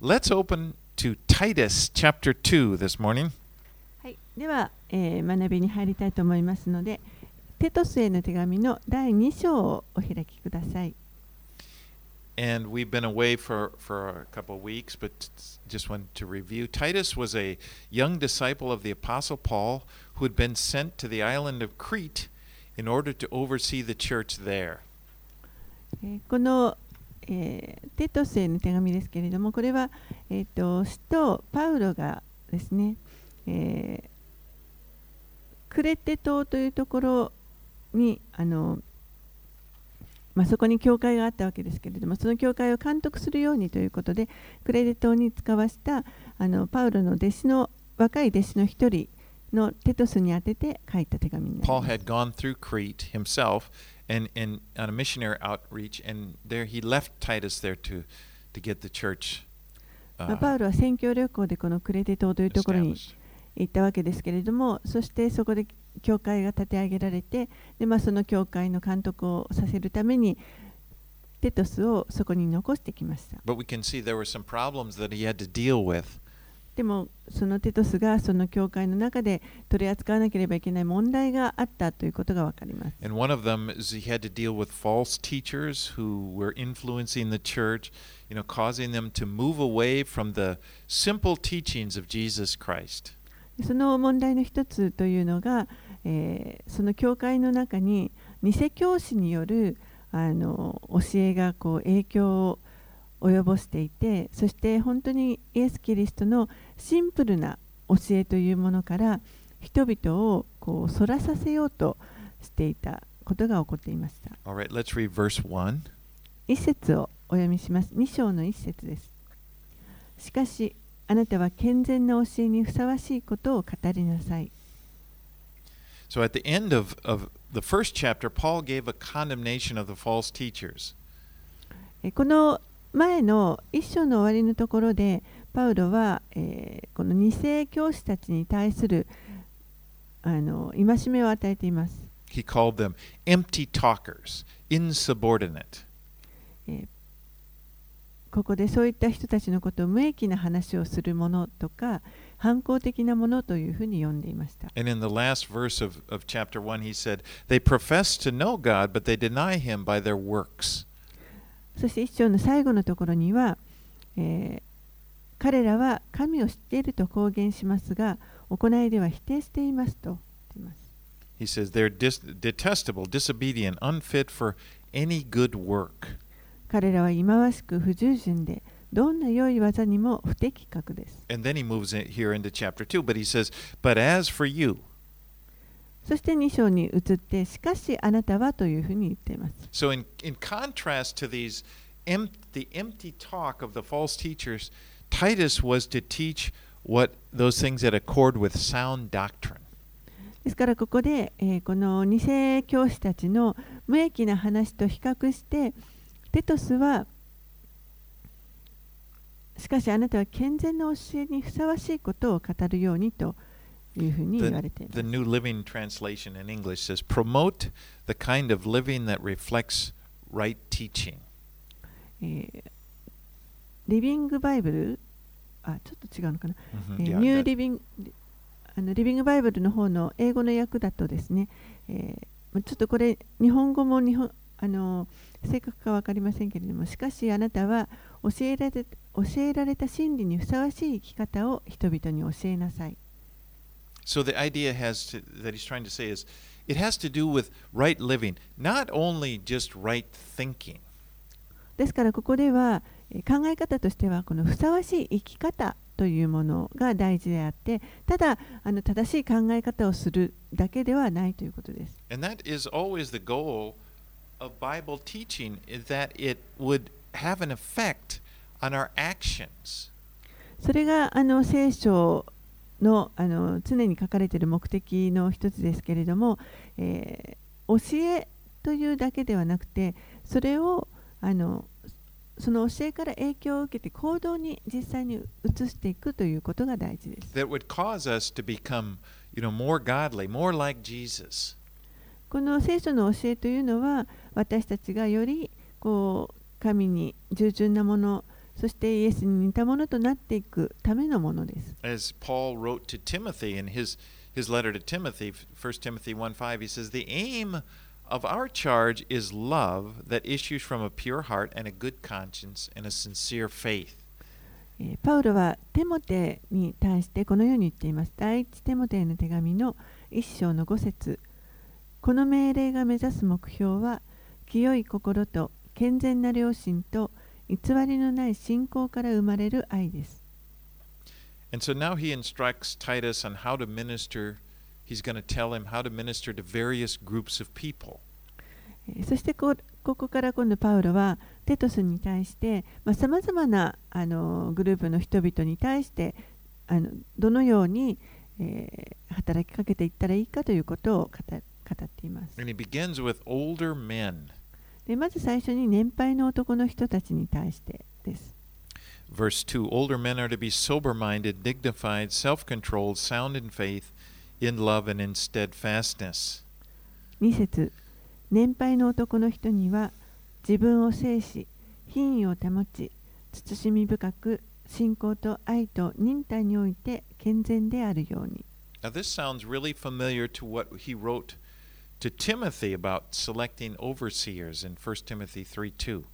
let's open to Titus chapter 2 this morning. はい、では、えー学びに入りたいと思いますので、テトスへの手紙の第2章をお開きください。 And we've been away for, for a couple of weeks, but just wanted to review. Titus was a young disciple of the Apostle Paul who had been sent to the island of Crete in order to oversee the church there. えーこの、 えーテトスへの手紙ですけれども、これは、えー、と使徒パウロがですね、えークレテ島というところにあの、まあ、そこに教会があったわけですけれども、その教会を監督するようにということで、クレテ島に使わしたあのパウロの弟子の若い弟子の一人のテトスに宛てて書いた手紙になります。had gone through Crete himself and, and on a missionary outreach, and there he left Titus there to, to get the church まあ uh, パウロは宣教旅行でこのクレテ島というところに established. 行ったわけですけれども、そしてそこで教会が立て上げられて、でまあ、その教会の監督をさせるために、テトスをそこに残してきました。 But we can see there were some problems that he had to deal with. でも、そのテトスがその教会の中で取り扱わなければいけない問題があったということがわかります。And one of them is he had to deal with false teachers who were influencing the church, you know, causing them to move away from the simple teachings of Jesus Christ. その問題の一つというのが、えーその教会の中に偽教師によるあの教えがこう影響を及ぼしていてそして本当にイエス・キリストのシンプルな教えというものから人々をこうそらさせようとしていたことが起こっていました。Right, let's read verse 1. 一節をお読みします。2章の一節です。しかし、あなたは健全な教えにふさわしいことを語りなさい。So at the end of, of the first chapter, Paul gave a condemnation of the false teachers. えこの前の一章の終わりのところで、パウロは、えーこの二世教師たちに対するあの戒めを与えています。He called them empty talkers, insubordinate. ここでそういった人たちのことを無益な話をするものとか、反抗的なものというふうに呼んでいました。And in the last verse of, of chapter 1, he said, They profess to know God, but they deny him by their works. そして一章の最後のところには、えー彼らは神を知っていると公言しますが、行いでは否定していますと言います。He says, They're dis- detestable, disobedient, unfit for any good work. 彼らは忌まわしく不従順で、どんな良い技にも不適格です。And then he moves in here into chapter 2, but he says, But as for you, そして2章に移って、しかしあなたはというふうに言っています。so in, in contrast to these em- the empty talk of the false teachers, Titus was to teach what those things that accord with sound doctrine. ですからここで、えーこの偽教師たちの無益な話と比較して、テトスは、しかしあなたは健全な教えにふさわしいことを語るようにというふうに言われてい The, ます the。New Living Translation in English says, Promote the kind of living that reflects right teaching. えーリビングバイブル、あ、ちょっと違うのかな。Mhm, ニューリビングあのリビングバイブルの方の英語の訳だとですね、えーまあちょっとこれ日本語も日本あの正確か分かりませんけれどもしかしあなたは教えられ教えられた真理にふさわしい生き方を人々に教えなさい So the idea has to, that he's trying to say is it has to do with right living, not only just right thinking. ですからここではえー考え方としてはこのふさわしい生き方というものが大事であってただあの正しい考え方をするだけではないということです And that is always the goal of Bible teaching is that it would have an effect on our actions. それがあの聖書のあの常に書かれている目的の一つですけれども、えー教えというだけではなくてそれをあのその教えから影響を受けて行動に実際に移していくということが大事です。that would cause us to become, you know, more godly, more like Jesus. この聖書の教えというのは私たちがよりこう神に従順なものそしてイエスに似たものとなっていくためのものです。As Paul wrote to Timothy in his, his letter to Timothy, 1 Timothy 1 5, he says, The aim of our charge is love that issues from a pure heart and a good conscience and a sincere faith. えーパウロはテモテに対してこのように言っています。第一テモテへの手紙の一章の5節この命令が目指す目標は、清い心と健全な良心と偽りのない信仰から生まれる愛です。そしてこ,こから今度パウロはテトスに対してまさまざ、まなあのグループの人々に対してあのどのように、えー、働きかけていったらいいかということを語,語っています。でまず最初に年配の男の人たちに対してです。Verse 2 Older men are to be sober minded, dignified, self controlled, sound in faith, in love, and in steadfastness. 2節年配の男の人には自分を制し品位を保ち慎み深く信仰と愛と忍耐において健全であるように Now, this sounds really familiar to what he wrote to Timothy about selecting overseers in 1 Timothy 3 2.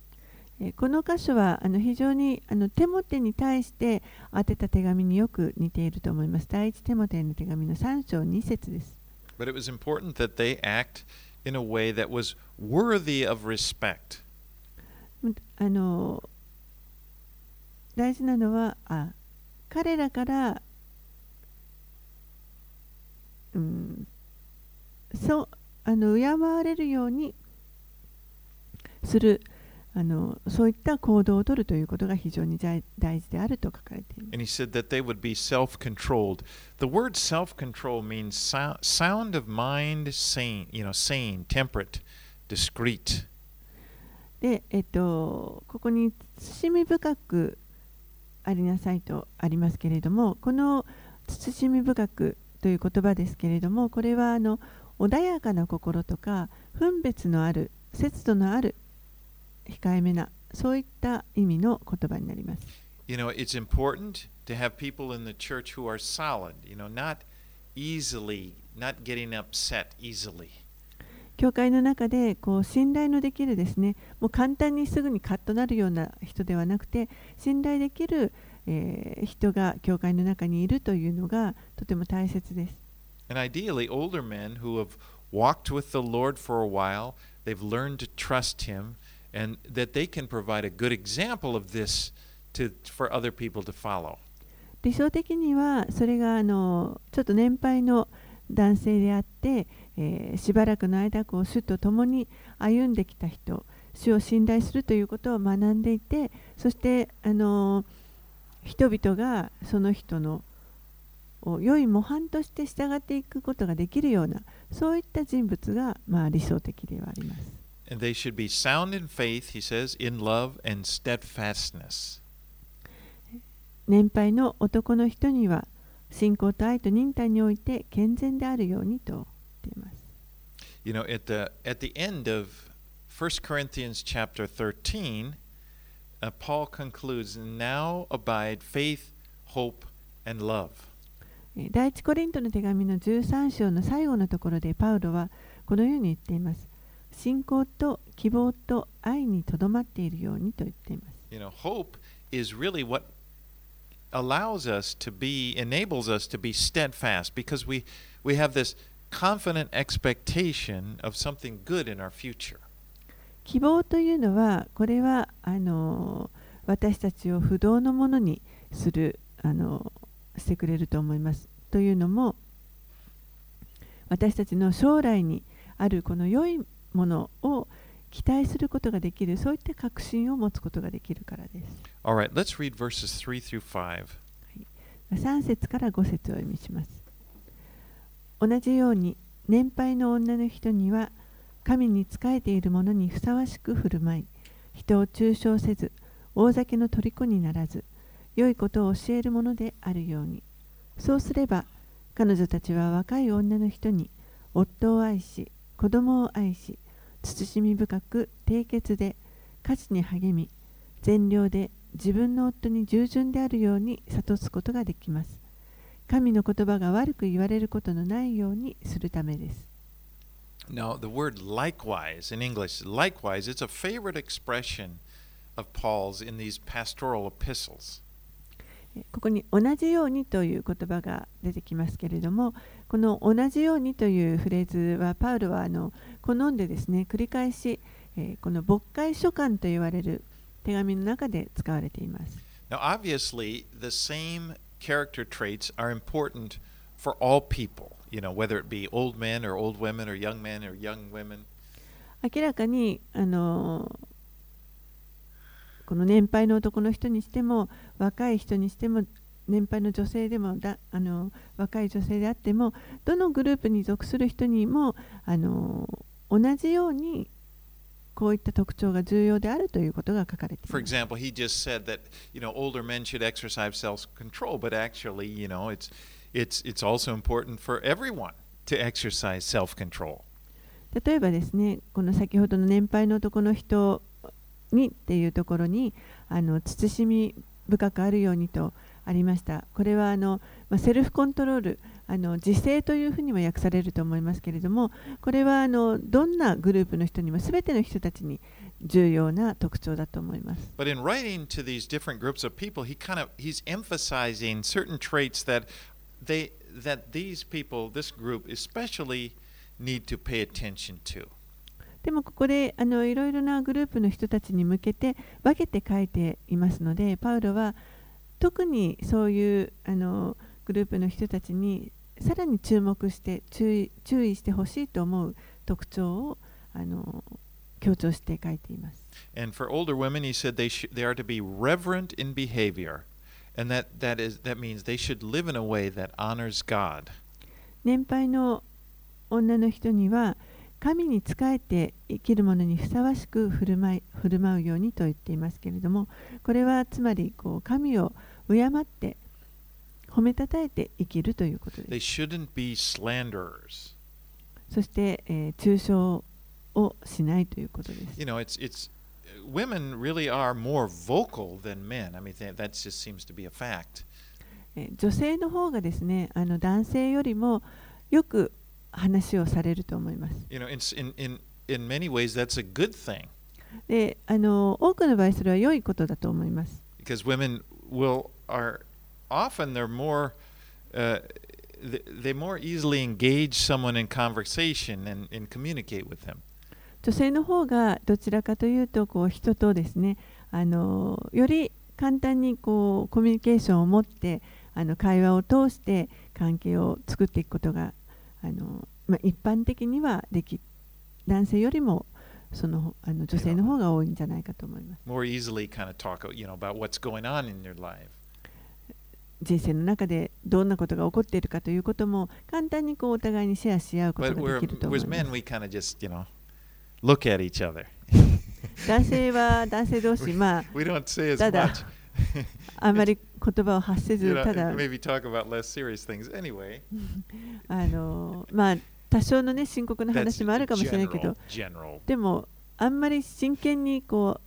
えーこの箇所はあの非常にあのテモテに対して当てた手紙によく似ていると思います。第一テモテの手紙の3章2節です。But it was important that they act in a way that was worthy of respect. むあの大事なのはあ彼らから、うん、そうあの敬われるようにするあのそういった行動を取るということが非常に大事であると書かれている。で、えっと、ここに慎み深くありなさいとありますけれども、この慎み深くという言葉ですけれども、これはあの、穏やかな心とか、分別のある、節度のある、控えめな、そういった意味の言葉になります。You know, it's important to have people in the church who are solid, you know, not easily, not getting upset easily. 教会の中でこう信頼のできるですね、もう簡単にすぐにカッとなるような人ではなくて、信頼できる、えー人が教会の中にいるというのがとても大切です。And ideally, older men who have walked with the Lord for a while, they've learned to trust Him, and that they can provide a good example of this to, for other people to follow. 理想的にはそれがあのちょっと年配の男性であって、えーしばらくの間こう主と共に歩んできた人主を信頼するということを学んでいてそしてあの人々がその人の良い模範として従っていくことができるようなそういった人物が、まあ、理想的ではあります。And they should be sound in faith, he says, in love and steadfastness. 年配の男の人には信仰と愛と忍耐において健全であるようにと言っています。You know, at the at the end of 1 Corinthians chapter 13, uh, Paul concludes, "Now abide faith, hope, and love." えー第一コリントの手紙の13章の最後のところでパウロはこのように言っています。信仰と希望と愛にとどまっているようにと言っています。You know, hope is really what allows us to be enables us to be steadfast because we we have this confident expectation of something good in our future. 希望というのはこれはあのー私たちを不動のものにするあのーしてくれると思います。というのも私たちの将来にあるこの良いものを期待することができるそういった確信を持つことができるからです。All right, let's read verses 3 through 5. 3節から5節をお読みします。同じように年配の女の人には神に仕えている者にふさわしく振る舞い人を中傷せず大酒の虜にならず良いことを教えるものであるようにそうすれば彼女たちは若い女の人に夫を愛し子供を愛し慎み深く清潔で家事に励み善良で自分の夫に従順であるように諭すことができます。神の言葉が悪く言われることのないようにするためです。Now, the word likewise in English, likewise, it's a favorite expression of Paul's in these pastoral epistles. ここに同じようにという言葉が出てきますけれども、この同じようにというフレーズは、パウロはあの好んでですね、繰り返し、えー、この牧会書簡と言われる手紙の中で使われています。Now, obviously, the same character traits are important for all people, you know, whether it be old men or old women or young men or young women. 明らかにあのこの年配の男の人にしても若い人にしても年配の女性でもだあの若い女性であってもどのグループに属する人にもあの同じようにこういった特徴が重要であるということが書かれています。For example, he just said that, you know, older men should exercise self-control, but actually, you know, it's, it's, it's also important for everyone to exercise self-control. 例えばですね、この先ほどの年配の男の人にっていうところに、あの慎み深くあるようにとありました。これはあの、まあ、セルフコントロール、あの自制というふうにも訳されると思いますけれども、これはあのどんなグループの人にも、すべての人たちに重要な特徴だと思います。But in writing to these different groups of people, he kind of he's emphasizing certain traits that they that these people, this group especially need to pay attention to. でもここであのいろいろなグループの人たちに向けて分けて書いていますので、パウロは特にそういうあのグループの人たちにさらに注目して注意注意してほしいと思う特徴をあの強調して書いています。And for older women, he said they, they are to be reverent in behavior. And that, that, is, that means they should live in a way that honors God. 年配の女の人には神に仕えて生きる者にふさわしく振る舞い振る舞うようにと言っていますけれどもこれはつまりこう神を敬って褒めたたえて生きるということです。そして、えー、中傷をしないということです。You know, it's, it's, women really are more vocal than men. I mean, that just seems to be a fact. 女性の方がですね、あの男性よりもよく話をされると思います。多くの場合それは良いことだと思います。女性の方がどちらかというと人とですねより簡単にコミュニケーションを持って会話を通して関係を作っていくことがあの、まあ、一般的にはでき男性よりもそのあの女性の方が多いんじゃないかと思います。More easily kind of talk, you know, about what's going on in their life. 人生の中でどんなことが起こっているかということも簡単にこうお互いにシェアし合うことができると思います。男性は男性同士、まあ、ただ、あまり言葉を発せず、ただ、あの、まあ、多少のね、深刻な話もあるかもしれないけど、でも、あんまり真剣にこう、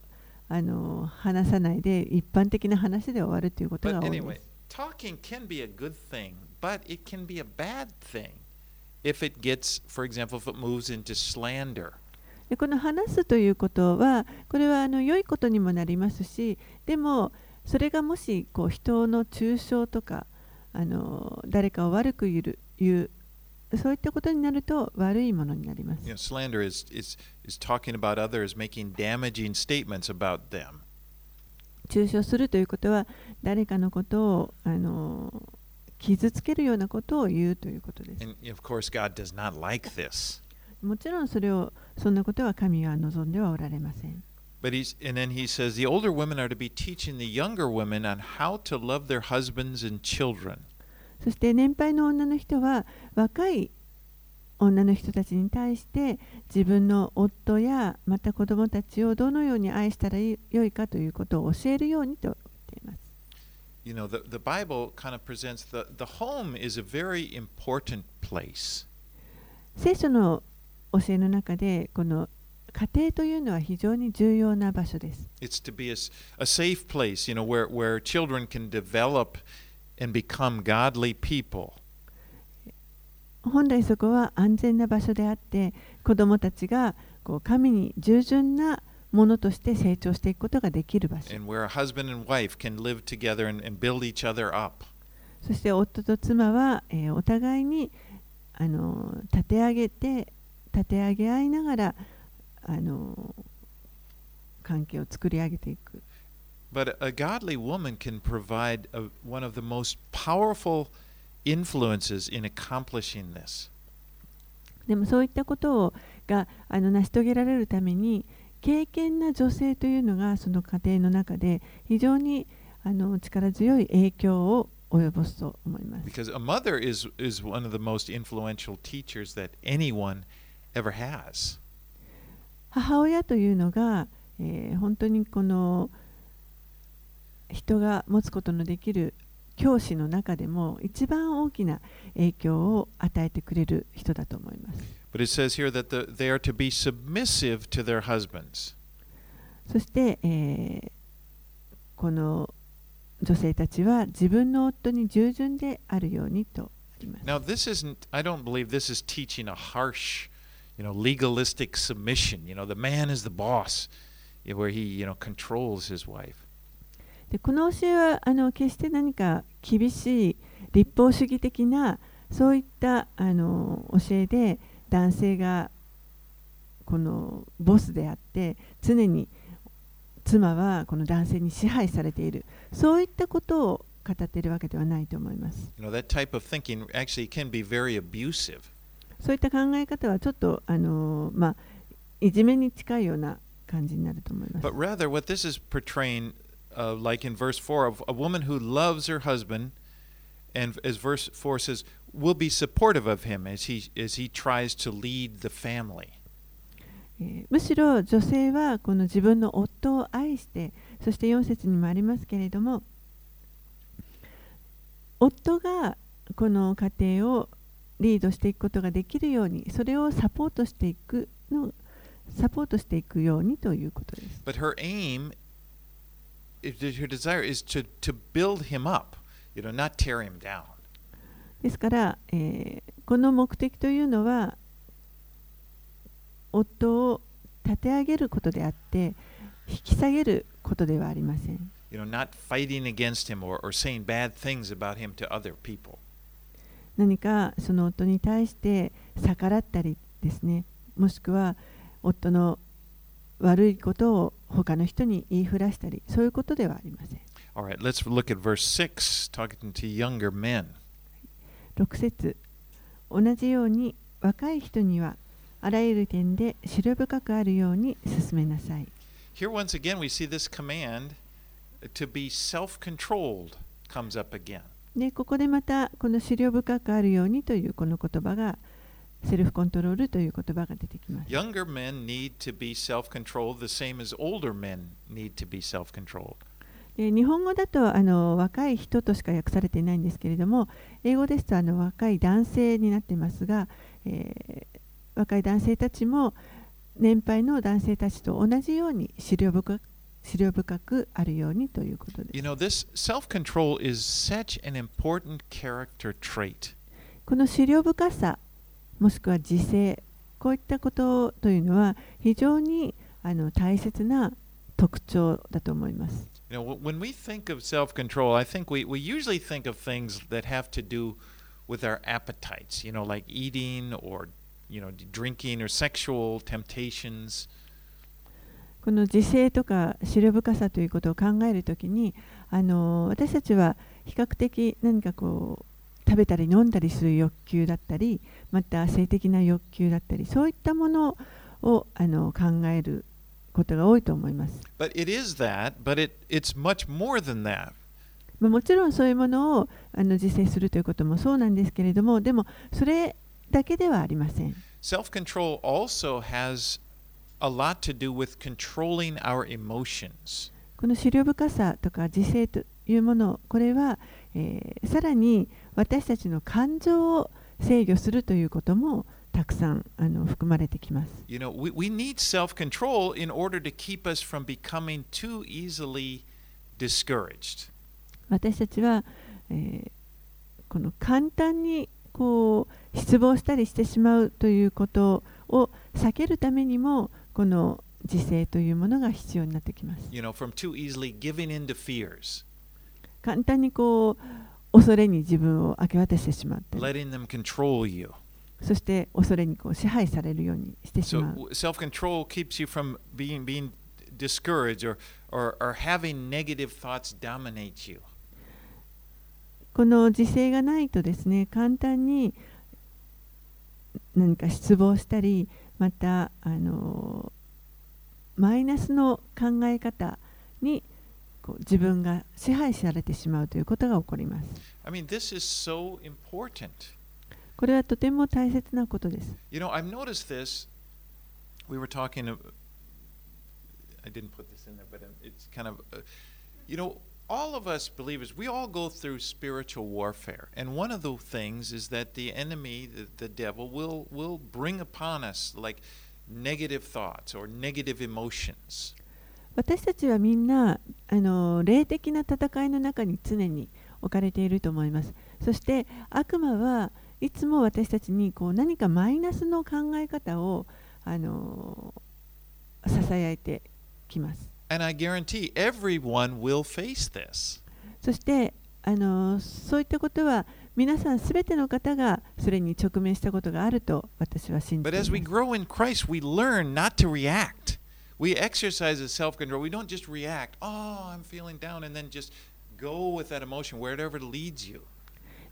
あの話さないで一般的な話で終わるということが多いです。talking can be a good thing, but it can be a bad thing if it gets, for example, if it moves into slander. この話すということは、これはあの良いことにもなりますし、でも、それがもしこう人の中傷とか、あの誰かを悪く言う言う、そういったことになると悪いものになります。You know, slander is, is, is talking about others, making damaging statements about them. 中傷するということは誰かのことをあの傷つけるようなことを言うということです。Like、もちろんそれをそんなことは神は望んではおられません。But he's, and then he says the older women are to be teaching the younger women on how to love their husbands and children. そして年配の女の人は若い女の人たちに対して自分の夫やまた子供たちをどのように愛したらよいかということを教えるようにと言っています。You know, the, the Bible kind of presents the, the home is a very important place. 聖書の教えの中でこの家庭というのは非常に重要な場所です。本来そこは安全な場所であって、子供たちが神に従順なものとして成長していくことができる場所。そして夫と妻は、お互いに立て上げて、立て上げ合いながら、あの関係を作り上げていく But a godly woman can provide a, one of the most powerful influences in accomplishing this. でもそういったことをがあの成し遂げられるために敬虔な女性というのがその家庭の中で非常にあの力強い影響を及ぼすと思います。Because a mother is, is one of the most influential teachers that anyone ever has. 母親というのが、えー、本当にこの人が持つことのできる教師の中でも一番大きな影響を与えてくれる人だと思います。そして、えー、この女性たちは自分の夫に従順であるようにと。You know, legalistic submission. You know, the man is the boss, where he, you know, controls his wife. でこの教えはあの決して何か厳しい立法主義的なそういったあの教えで男性がこのボスであって常に妻はこの男性に支配されているそういったことを語っているわけではないと思います。You know, that type of thinking actually can be very abusive. そういった考え方はちょっとあの、まあ、いじめに近いような感じになると思います But。rather, what this is portraying, uh, like in verse 4, of a woman who loves her husband, and as verse 4 says, will be supportive of him as he, as he tries to lead the family. えーむしろ女性はこの自分の夫を愛してそして4節にもありますけれども夫がこの家庭をリードしていくことができるようにそれをサポートしていくのサポートしていくようにということです。But her aim, her desire is to, to build him up, you know, not tear him down. ですから、えーこの目的というのは夫を立て上げることであって引き下げることではありません。You know, not fighting against him or, or saying bad things about him to other people. 何かその夫に対して逆らったりですねもしくは夫の悪いことを他の人に言いふらしたりそういうことではありません。6節。同じように若い人にはあらゆる点で知る深くあるように進めなさい。Here once again we see this command to be self-controlled comes up again. でここでまたこの思慮深くあるようにというこの言葉がセルフコントロールという言葉が出てきます Younger men need to be self controlled the same as older men need to be self controlled. で日本語だとあの若い人としか訳されていないんですけれども英語ですとあの若い男性になっていますが、えー若い男性たちも年配の男性たちと同じように思慮深く思慮深くあるようにということで You す。know, this self control is such an important character trait. この思慮深さもしくは自制こういったことというのは非常にあの大切な特徴だと思います。You know, wh- when we think of self control, I think we, we usually think of things that have to do with our appetites, you know, like eating or, you know, drinking or sexual temptations. この自制とか思慮深さということを考えるときにあの私たちは比較的何かこう食べたり飲んだりする欲求だったりまた性的な欲求だったりそういったものをあの考えることが多いと思います。But it is that, but it, it's much more than that. まあもちろんそういうものをあの自制するということもそうなんですけれどもでもそれだけではありません。Self control also has a lot to do with controlling our emotions. この思慮深さとか自制というものこれは、えーさらに私たちの感情を制御するということもたくさんあの含まれてきます。You know, we, we need self control in order to keep us from becoming too easily discouraged. 私たちは、えーこの簡単にこう失望したりしてしまうということを避けるためにもこの自制というものが必要になってきます。You know, from too easily giving in to fears, 簡単にこう恐れに自分を明け渡してしまったり letting them control you. そして恐れにこう支配されるようにしてし So まう。self control keeps you from being being discouraged or, or or having negative thoughts dominate you. この自制がないとですね簡単に何か失望したりまたあのマイナスの考え方にこう自分が支配されてしまうということが起こります。I mean, this is so important. これはとても大切なことです。You know, I've noticed this. We were talking. Of, I didn't put this in there, but it's kind of, uh, you know, all of us believers, we all go through spiritual warfare, and one of the things is that the enemy, the, the devil, will will bring upon us like negative thoughts or negative emotions. 私たちはみんなあの霊的な戦いの中に常に置かれていると思います。そして悪魔はいつも私たちにこう何かマイナスの考え方をあのささやいてきます。And I guarantee everyone will face this. そしてあの、そういったことは皆さんすべての方がそれに直面したことがあると私は信じています。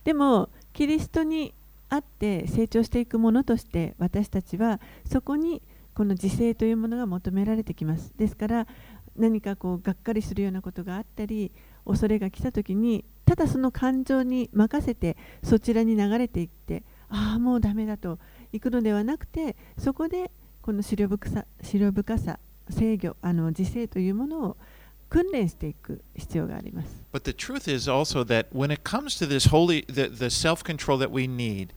でも、キリストにあって成長していくものとして私たちはそこにこの自制というものが求められてきます。ですから、何かこうがっかりするようなことがあったり恐れが来た時にただその感情に任せてそちらに流れていってああもうダメだと行くのではなくてそこでこの思慮深さ思慮深さ制御あの自制というものを訓練していく必要があります。But the truth is also that when it comes to this holy, the, the self control that we need,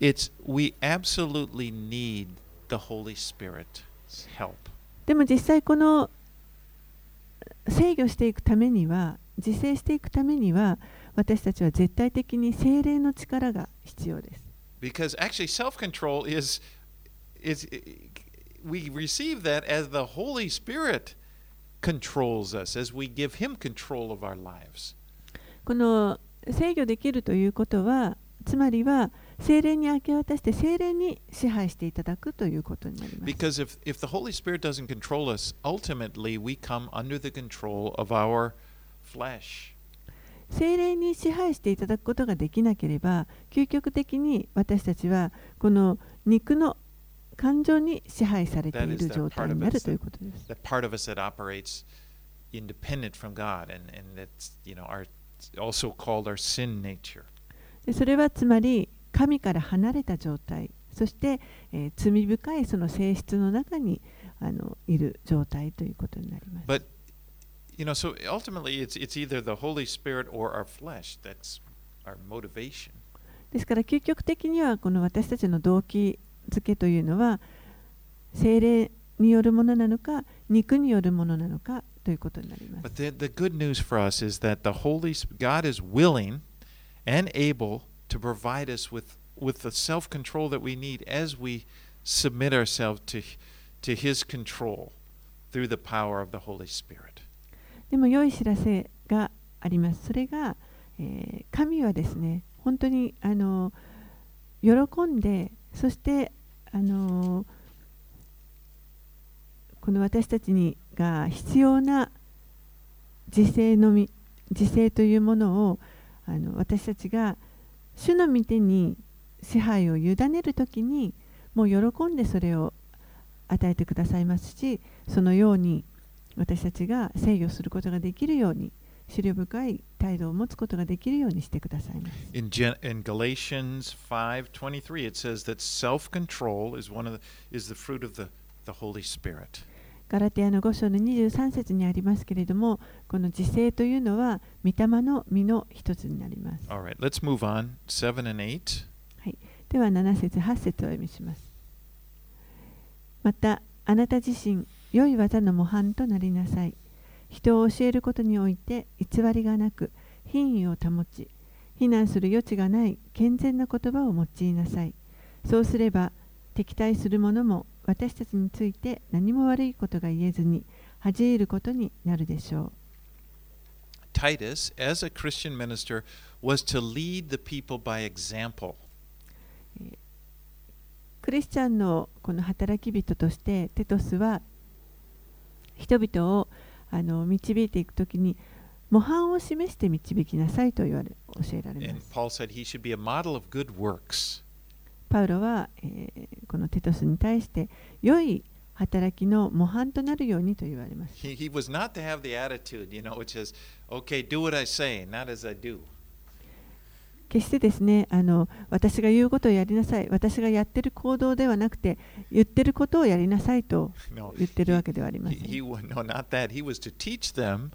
it's we absolutely need the Holy Spirit's help. でも実際この制御していくためには自制していくためには私たちは絶対的に精霊の力が必要です。Because actually, self control is, is, we receive that as the Holy Spirit controls us, as we give Him control of our lives. この制御できるということはつまりは精霊に明け渡して精霊に支配していただくということになります。Because if, if the Holy Spirit doesn't control us, ultimately we come under the control of our flesh. 精霊に支配していただくことができなければ究極的に私たちはこの肉の感情に支配されている状態になるということです。That part of us that operates independent from God, and, and that's you know our also called our sin nature. でそれはつまり神から離れた状態そして、えー罪深いその性質の中にあのいる状態ということになります。But you know, so ultimately, it's it's either the Holy Spirit or our flesh that's our motivation. ですから究極的にはこの私たちの動機づけというのは精霊によるものなのか肉によるものなのかということになります。But the the good news for us is that the Holy God is willing and able to provide us with with the self control that we need as we submit ourselves to to His control through the power of the Holy Spirit. でも良い知らせがあります。それが、えー神はですね、本当にあの喜んで、そしてあのこの私たちにが必要な自制のみ自制というものをあの私たちが主の御手に支配を委ねるときにもう喜んでそれを与えてくださいますしそのように私たちが制御することができるように思慮深い態度を持つことができるようにしてくださいます。In, Gen- in Galatians 5:23 it says that self-control is the, fruit of the Holy Spirit. ガラテアの5章の23節にありますけれども、この自制というのは、御霊の実の一つになります。Right, let's move on. 7 and 8. ででは7節8節をお読みします。またあなた自身良い技の模範となりなさい。人を教えることにおいて偽りがなく品位を保ち非難する余地がない健全な言葉を用いなさい。そうすれば敵対する者も私たちについて何も悪いことが言えずに恥じることになるでしょう。Titus, as a Christian minister, was to lead the people by example. クリスチャンのこの働き人としてテトスは人々をあの導いていくときに模範を示して導きなさいと言われ教えられます。パウロは、えー、このテトスに対して良い働きの模範となるようにと言われます。He, he was not to have the attitude, you know, which is, okay, do what I say, not as I do. 決してですねあの私が言うことをやりなさい私がやってる行動ではなくて言ってることをやりなさいと言ってるわけではありません。He, he, no, not that. He was to teach them,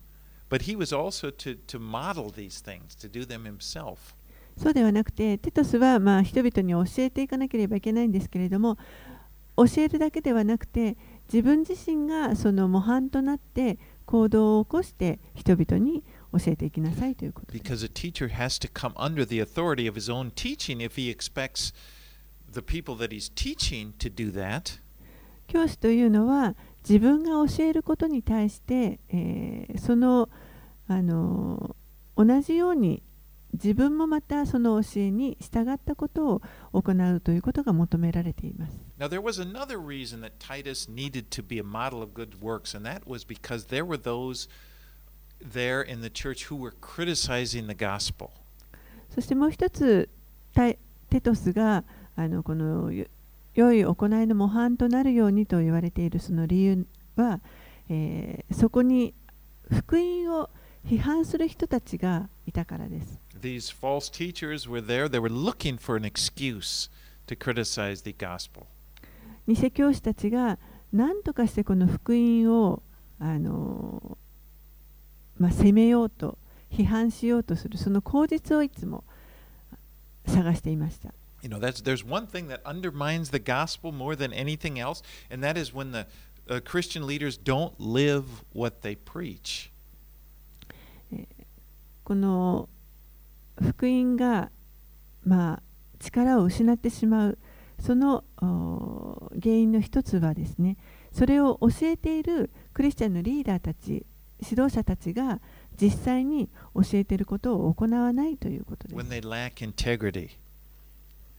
but he was also to, to model these things, to do them himself. そうではなくて、テトスはまあ人々に教えていかなければいけないんですけれども、教えるだけではなくて、自分自身がその模範となって行動を起こして人々に教えていきなさいということです。Because a teacher has to come under the authority of his own teaching if he expects the people that he's teaching to do that. 教師というのは自分が教えることに対して、えー、そのあの同じように自分もまたその教えに従ったことを行うということが求められています。Now, there was another reason that Titus needed to be a model of good works, and that was because there were those there in the church who were criticizing the gospel. そしてもう一つ、テトスがあのこの良い行いの模範となるようにと言われているその理由は、えー、そこに福音を批判する人たちがいたからです。These false teachers were there, they were looking for an excuse to criticize the gospel. 偽教師たちが何とかしてこの福音をあのまあ、責めようと批判しようとするその口実をいつも探していました。You know, that's, there's one thing that undermines the gospel more than anything else, and that is when the uh, Christian leaders don't live what they preach. この福音が、まあ、力を失ってしまうその原因の一つはですねそれを教えているクリスチャンのリーダーたち指導者たちが実際に教えていることを行わないということです。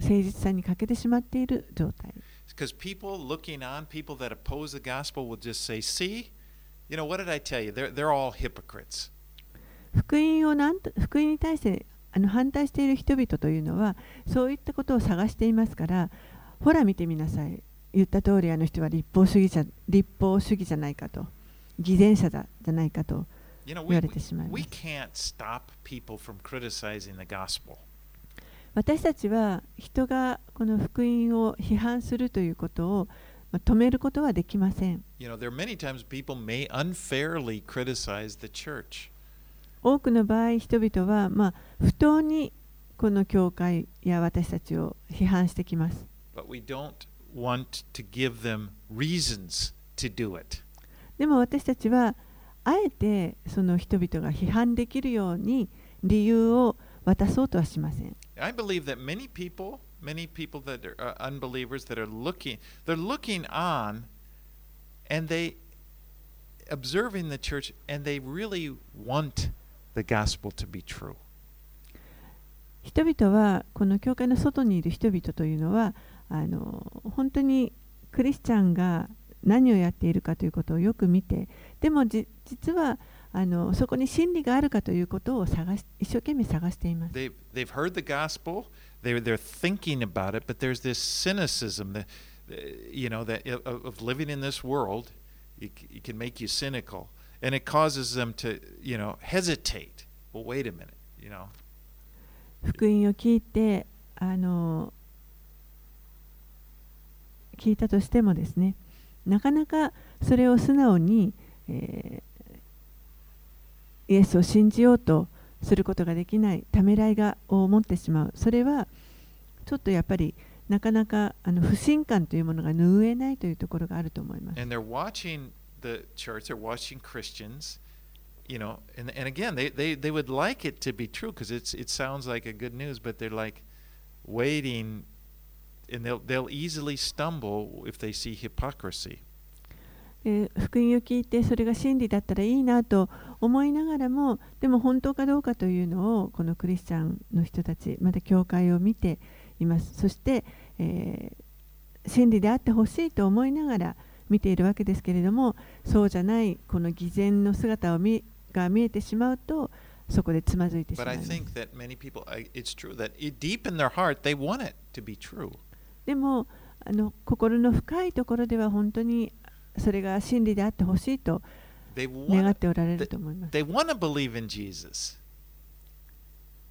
誠実さに欠けてしまっている状態。Because people looking on, people that oppose the gospel will just say, See, you know, what did I tell you? They're, they're all hypocrites. 福音をなんと福音に対してあの反対している人々というのはそういったことを探していますからほら見てみなさい言った通りあの人は立法主義者立法主義じゃないかと偽善者だじゃないかと言われてしまいます。私たちは人がこの福音を批判するということを止めることはできません。多くの場合、人々は、まあ、不当にこの教会や私たちを批判してきます。でも私たちはあえてその人々が批判できるように理由を渡そうとはしません。I believe that many people, many people that are uh, unbelievers that are looking, they're looking on and they observing the church and they really want the gospel to be true. 人々はこの教会の外にいる人々というのはあの本当にクリスチャンが何をやっているかということをよく見てでも実はあのそこに真理があるかということを探し一生懸命探しています。They've, they've heard the gospel, they're, they're thinking about it, but there's this cynicism that, you know, that of, living in this world, it, it can make you cynical. And it causes them to, you know, hesitate. Well, wait a minute, you know. 福音を聞いて、あの、聞いたとしてもですね、なかなかそれを素直に、えー、イエスを信じようとすることができないためらいがを持ってしまうそれはちょっとやっぱりなかなかあの不信感というものが拭えないというところがあると思います。And they're watching the church, they're watching Christians, you know, and, and again, they, they, they would like it to be true because it's it sounds like a good news, but they're like waiting and they'll they'll easily stumble if they see hypocrisy. で福音を聞いてそれが真理だったらいいなと思いながらもでも本当かどうかというのをこのクリスチャンの人たちまた教会を見ていますそして、えー真理であってほしいと思いながら見ているわけですけれども、そうじゃない、この偽善の姿を見が見えてしまうと、そこでつまずいてしまい。でもあの、心の深いところでは本当にそれが真理であってほしいと願っておられると思います。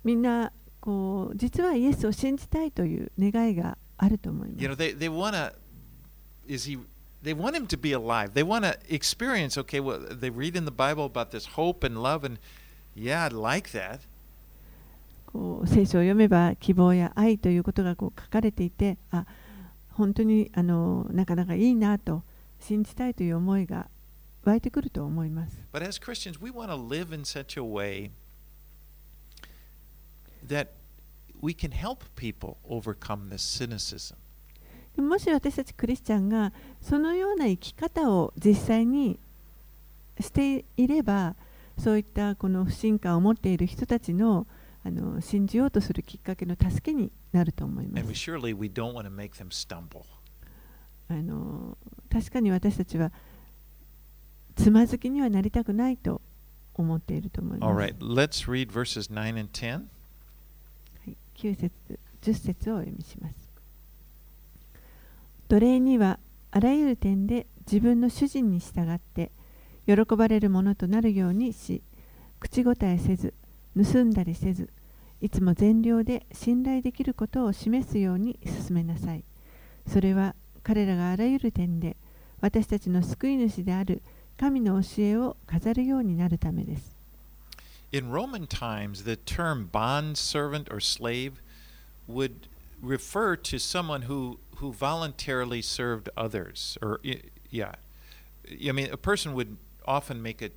みんなこう、実はイエスを信じたいという願いがあると思います。they want him to be alive. They want to experience, okay, well, they read in the Bible about this hope and love, and yeah, I'd like that. こう聖書を読めば希望や愛ということがこう書かれていてあ本当にあのなかなかいいなと信じたいという思いが湧いてくると思います。 But as Christians, we want to live in such a way that we can help people overcome this cynicism. でももし私たちクリスチャンがそのような生き方を実際にしていればそういったこの不信感を持っている人たちのあの信じようとするきっかけの助けになると思いま And we す。surely we don't want to make them stumble. あの確かに私たちはつまずきにはなりたくないと思っていると思います。All right, let's read verses 9 and 10. はい、9節10節をお読みします。奴隷にはあらゆる点で自分の主人に従って喜ばれるものとなるようにし口答えせず盗んだりせずいつも善良で信頼できることを示すように進めなさい。それは彼らがあらゆる点で私たちの救い主である神の教えを飾るようになるためです。In Roman times, the term bond servant or slave would refer to someone who, who voluntarily served others, or yeah, I mean, a person would often make it.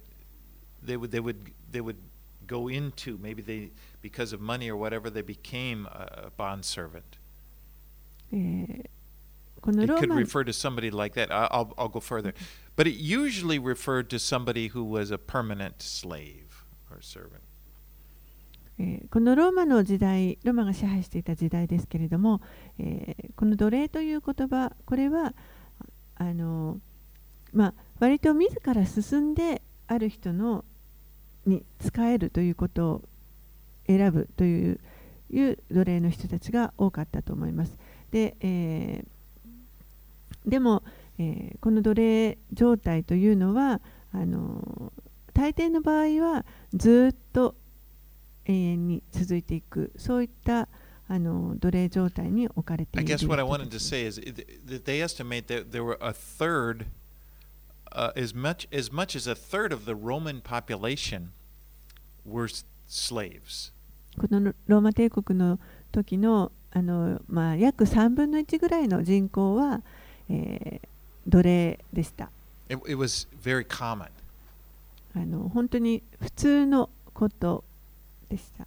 They would they would they would go into maybe they because of money or whatever they became a, a bond servant. It could refer to somebody like that. I, will I'll go further, but it usually referred to somebody who was a permanent slave or servant. えーこのローマの時代ローマが支配していた時代ですけれども、えーこの奴隷という言葉これはあの、まあ、割と自ら進んである人のに仕えるということを選ぶといういう奴隷の人たちが多かったと思います。で,、えーでも、えーこの奴隷状態というのはあの大抵の場合はずっと永遠に続いていくそういったあの奴隷状態に置かれて I いる guess what I 人 wanted た to ち say is that they estimate that there were a third, uh, as much as much as a third of the Roman population were slaves. このローマ帝国の時のあの、まあ、約3分の1ぐらいの人口は、えー奴隷でした It, it was very common. あの本当に普通のことでした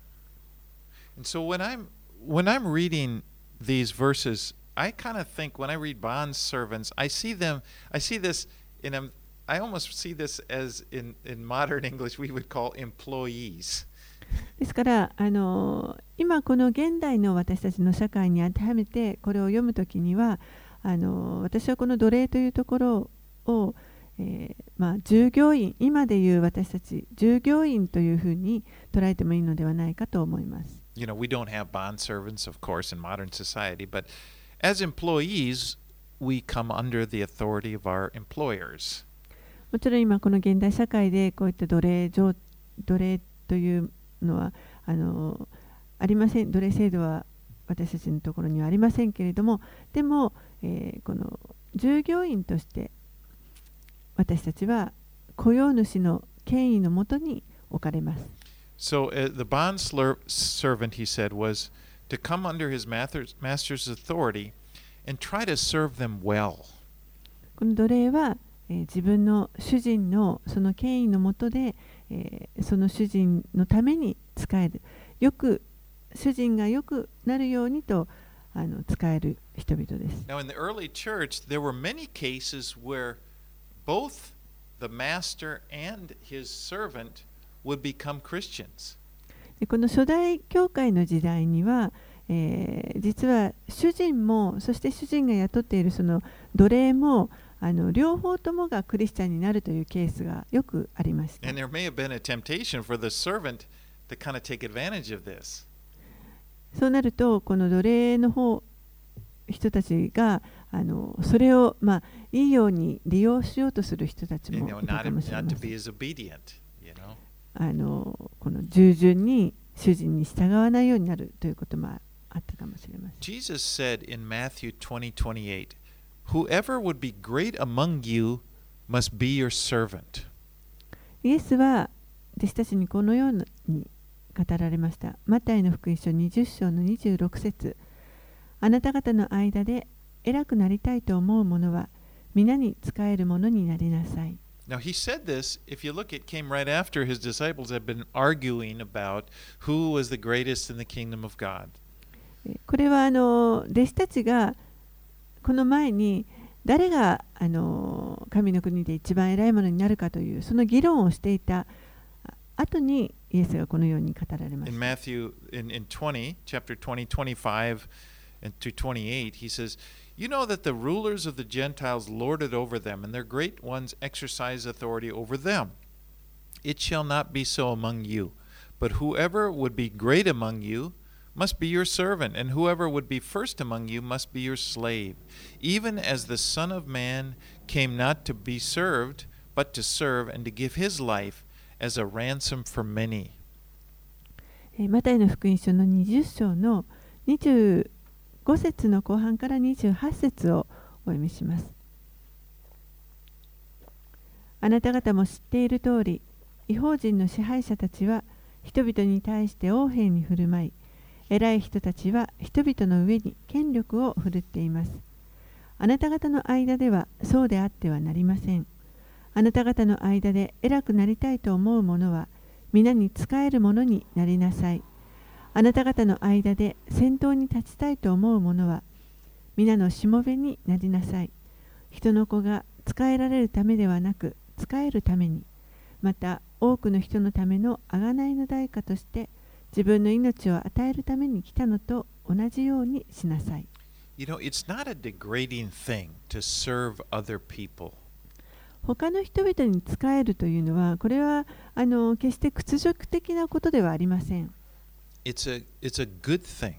And so when I'm when I'm reading these verses, I kind of think when I read bond servants, I see them. I see this in a. I almost see this as in in modern English we would call employees. ですからあの今この現代の私たちの社会に当てはめてこれを読むときにはあの私はこの奴隷というところを、えーまあ、従業員今でいう私たち従業員というふうに捉えてもいいのではないかと思います。You know, we don't have bond servants, of course, in modern society, but as employees, we come under the authority of our employers. もちろん今この現代社会でこういった奴隷上奴隷というのはあのありません奴隷制度は私たちのところにはありませんけれどもでも、えーこの従業員として私たちは雇用主の権威のもとに置かれます。So uh, the bond slur- servant, he said, was to come under his master's, master's authority and try to serve them well. この奴隷は、えー自分の主人のその権威のもとで、えーその主人のために使えるよく主人がよくなるようにとあの使える人々です Now, in the early church, there were many cases where both the master and his servant would become Christians. でこの初代教会の時代には、えー実は主人もそして主人が雇っているその奴隷もあの両方ともがクリスチャンになるというケースがよくありました And there may have been a temptation for the servant to kind of take advantage of this. そうなるとこの奴隷の方人たちがあのそれを、まあ、いいように利用しようとする人たちもいかもしれません as obedient, you know. あのこの従順に主人に従わないようになるということもあったかもしれません Jesus said in Matthew 20 28, Whoever would be great among you must be your servant. イエスは弟子たちにこのように語られました。マタイの福音書20章の26節あなた方の間で偉くなりたいと思う者は皆に仕える者になりなさい。Now, he said this, if you look, it came right after his disciples had been arguing about who was the greatest in the kingdom of God. えこれはあの弟子たちがこの前に誰があの神の国で一番偉いものになるかというその議論をしていたあ後にイエスがこのように語られまし In た。 Matthew, in, in 20, chapter 20, 25 and to 28, he says, You know that the rulers of the Gentiles lord it over them, and their great ones exercise authority over them. It shall not be so among you, but whoever would be great among you must be your servant, and whoever would be first among you must be your slave, even as the Son of Man came not to be served, but to serve, and to give his life as a ransom for many. えーマタイの福音書の20章の 5節の後半から28節をお読みします。あなた方も知っている通り、違法人の支配者たちは人々に対して横柄に振る舞い、偉い人たちは人々の上に権力を振るっています。あなた方の間ではそうであってはなりません。あなた方の間で偉くなりたいと思う者は皆に仕える者になりなさい。あなた方の間で先頭に立ちたいと思う者は皆のしもべになりなさい。人の子が仕えられるためではなく仕えるために、また多くの人のための贖いの代価として自分の命を与えるために来たのと同じようにしなさい。You know, it's not a degrading thing to serve other people. 他の人々に仕えるというのはこれはあの決して屈辱的なことではありません。It's a it's a good thing.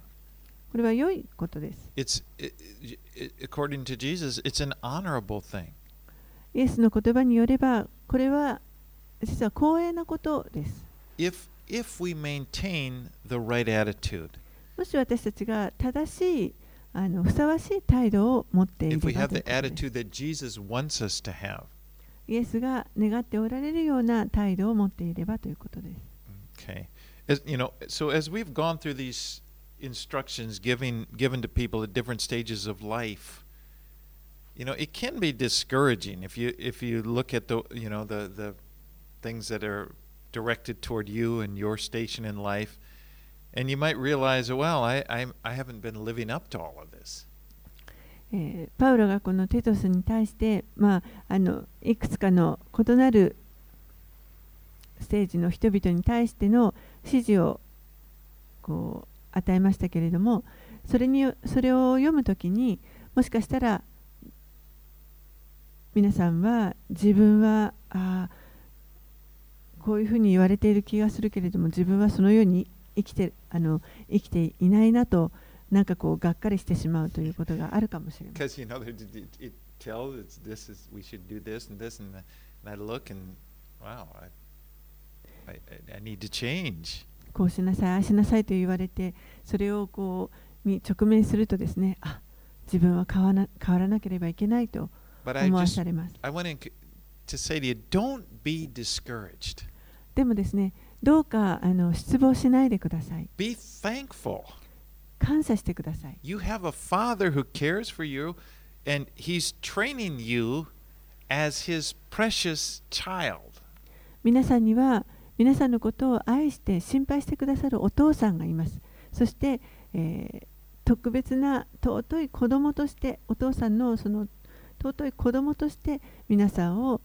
これは良いことです。It's it, it, according to Jesus, it's an honorable thing. イエスの言葉によればこれは実は光栄なことです。If if we maintain the right attitude, もし私たちが正しいあのふさわしい態度を持っていれ if ば we という have こ the attitude that Jesus wants us to have, イエスが願っておられるような態度を持っていればということです。okay. As you know, so as we've gone through these instructions giving given to people at different stages of life, you know, it can be discouraging if you if you look at the you know the the things that are directed toward you and your station in life, and you might realize, well, I I, I haven't been living up to all of this. えーパウロがこのテトスに対して、まあ、あのいくつかの異なる ステージの人々に対しての指示をこう与えましたけれどもそれにそれを読むときにもしかしたら皆さんは自分はあこういうふうに言われている気がするけれども自分はそのように生きてあの生きていないなとなんかこうがっかりしてしまうということがあるかもしれません。Tells it's this is we should do this and this and, that. and I look and wow, I, こうしなさい、ああしなさいと言われて、それをこうに直面するとですね、あ自分は変わ,な変わらなければいけないと思わされます。でもですね、どうかあの失望しないでください。Be thankful. 感謝してください。You have a father who cares for you and he's training you as his precious child. 皆さんには、皆さんのことを愛して心配してくださるお父さんがいます。そして、えー特別な尊い子供としてお父さんのその尊い子供として皆さんを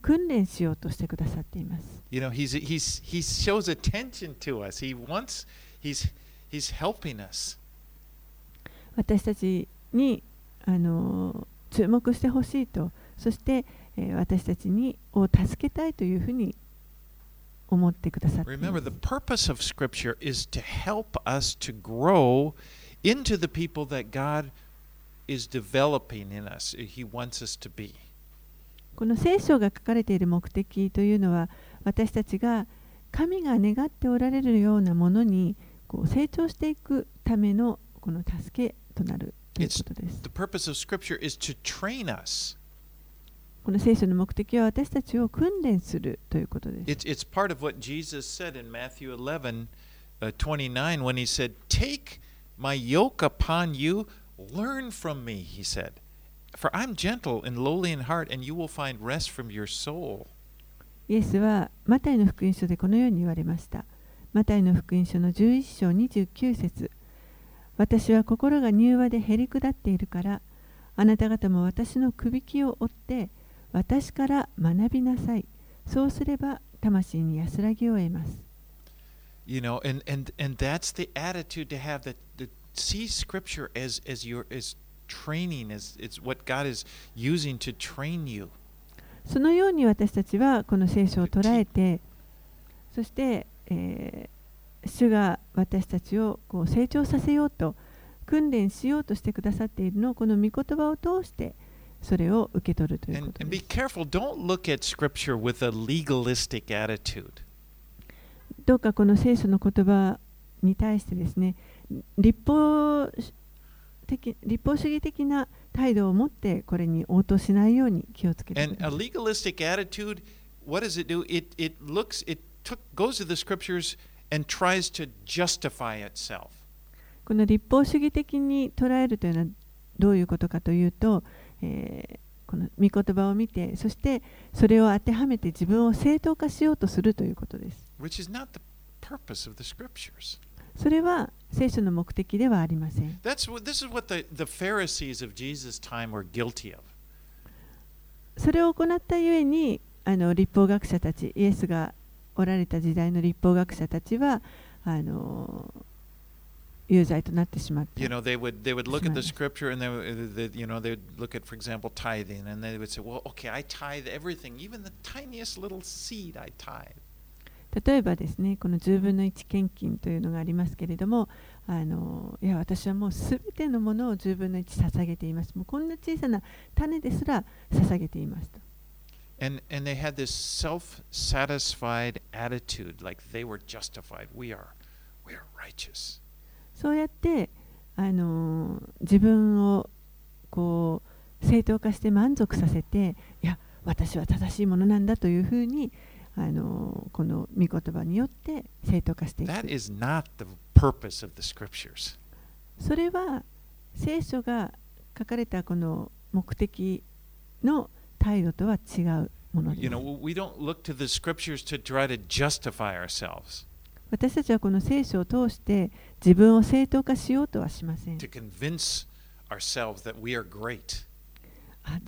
訓練しようとしてくださっています。You know, he's he's he shows attention to us. He wants he's he's helping us. 私たちにあの注目してほしいとそして、えー私たちにを助けたいというふうに思ってくださっていま Remember, す the purpose of Scripture is to help us to grow into the people that God is developing in us. He wants us to be. この聖書が書かれている目的というのは私たちが神が願っておられるようなものにこう成長していくためのこの助けとなるということです The purpose of Scripture is to train us. この聖書の目的は私たちを訓練するということです It's, part of what Jesus said in Matthew 11 uh, 29 when he said, Take my yoke upon you, learn from me, he said. For I'm gentle and lowly in heart, and you will find rest from your soul. イエスはマタイの福音書でこのように言われました。マタイの福音書の11章29節私は心が柔和でへり下っているから、あなた方も私のくびきを追って、私から学びなさい。そうすれば魂に安らぎを得ます。You know, and, and, and that's the attitude to have that, that see Scripture as, as your as training, as it's what God is using to train you. そのように私たちはこの聖書を捉えて、そして、えー主が私たちをこう成長させようと、訓練しようとしてくださっているのをこの御言葉を通してそれを受け取るということ。どうかこの聖書の言葉に対してですね、立法,主義的な態度を持ってこれに応答しないように気をつけてください。この立法主義的に捉えるというのはどういうことかというと、えーこの御言葉を見て、そしてそれを当てはめて自分を正当化しようとするということです。それは聖書の目的ではありません。それを行ったゆえにあの立法学者たちイエスがおられた時代の立法学者たちはあの有罪となってしまって。例えばですね、この十分の一献金というのがありますけれども、あのいや私はもうすべてのものを十分の一捧げています。もうこんな小さな種ですら捧げています。And, and they had this self satisfied attitude, like they were justified. We are, we are righteous. そうやってあの自分をこう正当化して満足させていや私は正しいものなんだというふうにあのこの御言葉によって正当化してい That く is not the purpose of the scriptures. それは聖書が書かれたこの目的の態度とは違うもので You す know, we don't look to the scriptures to try to justify ourselves, 私たちはこの聖書を通して自分を正当化しようとはしません自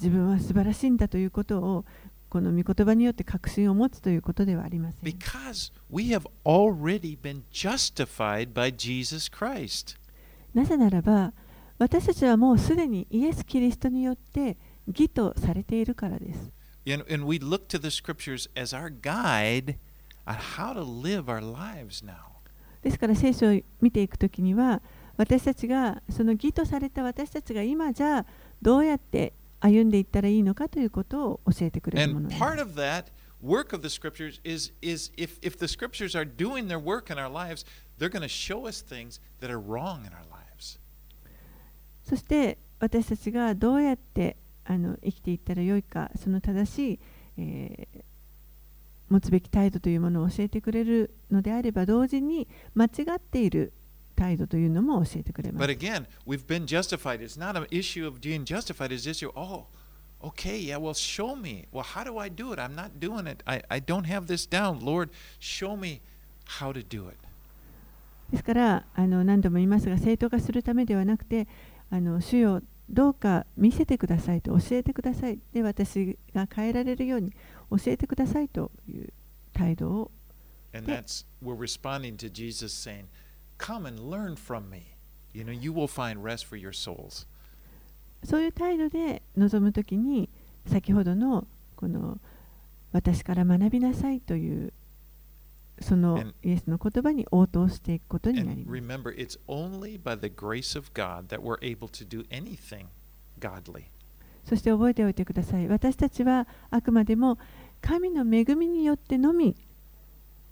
分は素晴らしいんだということをこの御言葉によって確信を持つということではありません Because we have already been justified by Jesus Christ. なぜならば私たちはもうすでにイエス・キリストによって義とされているからです And, and we look to the scriptures as our guide on how to live our lives now. ですから聖書を見ていくときには私たちがその義とされた私たちが今じゃあどうやって歩んでいったらいいのかということを教えてくれるものです work of the scriptures is, is if, if the scriptures are doing their work in our lives, they're going to show us things that are wrong in our lives. そして私たちがどうやってあの生きていったらよいかその正しい、えー持つべき態度というものを教えてくれるのであれば同時に間違っている態度というのも教えてくれます。ですからあの、何度も言いますが、正当化するためではなくて、あの主よどうか見せてくださいと教えてください。で、私が変えられるように、教えてくださいという態度を And that's, we're responding to Jesus saying, come and learn from me. You know, you will find rest for your souls. そういう態度で臨むときに先ほどのこの私から学びなさいというそのイエスの言葉に応答していくことになります。remember, it's only by the grace of God that we're able to do anything godly. そして覚えておいてください。私たちはあくまでも神の恵みによってのみ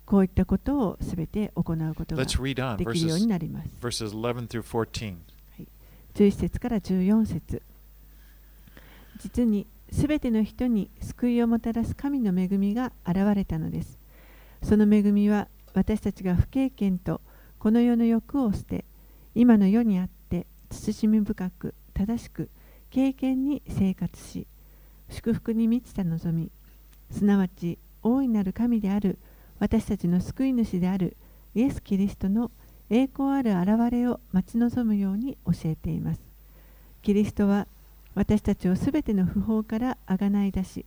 こういったことをすべて行うことができるようになります。verses 11 through 14. 11節から14節実にすべての人に救いをもたらす神の恵みが現れたのです。その恵みは私たちが不経験とこの世の欲を捨て今の世にあって慎み深く正しく経験に生活し祝福に満ちた望みすなわち大いなる神である私たちの救い主であるイエス・キリストの栄光ある現れを待ち望むように教えています。キリストは私たちをすべての不法からあがない出し、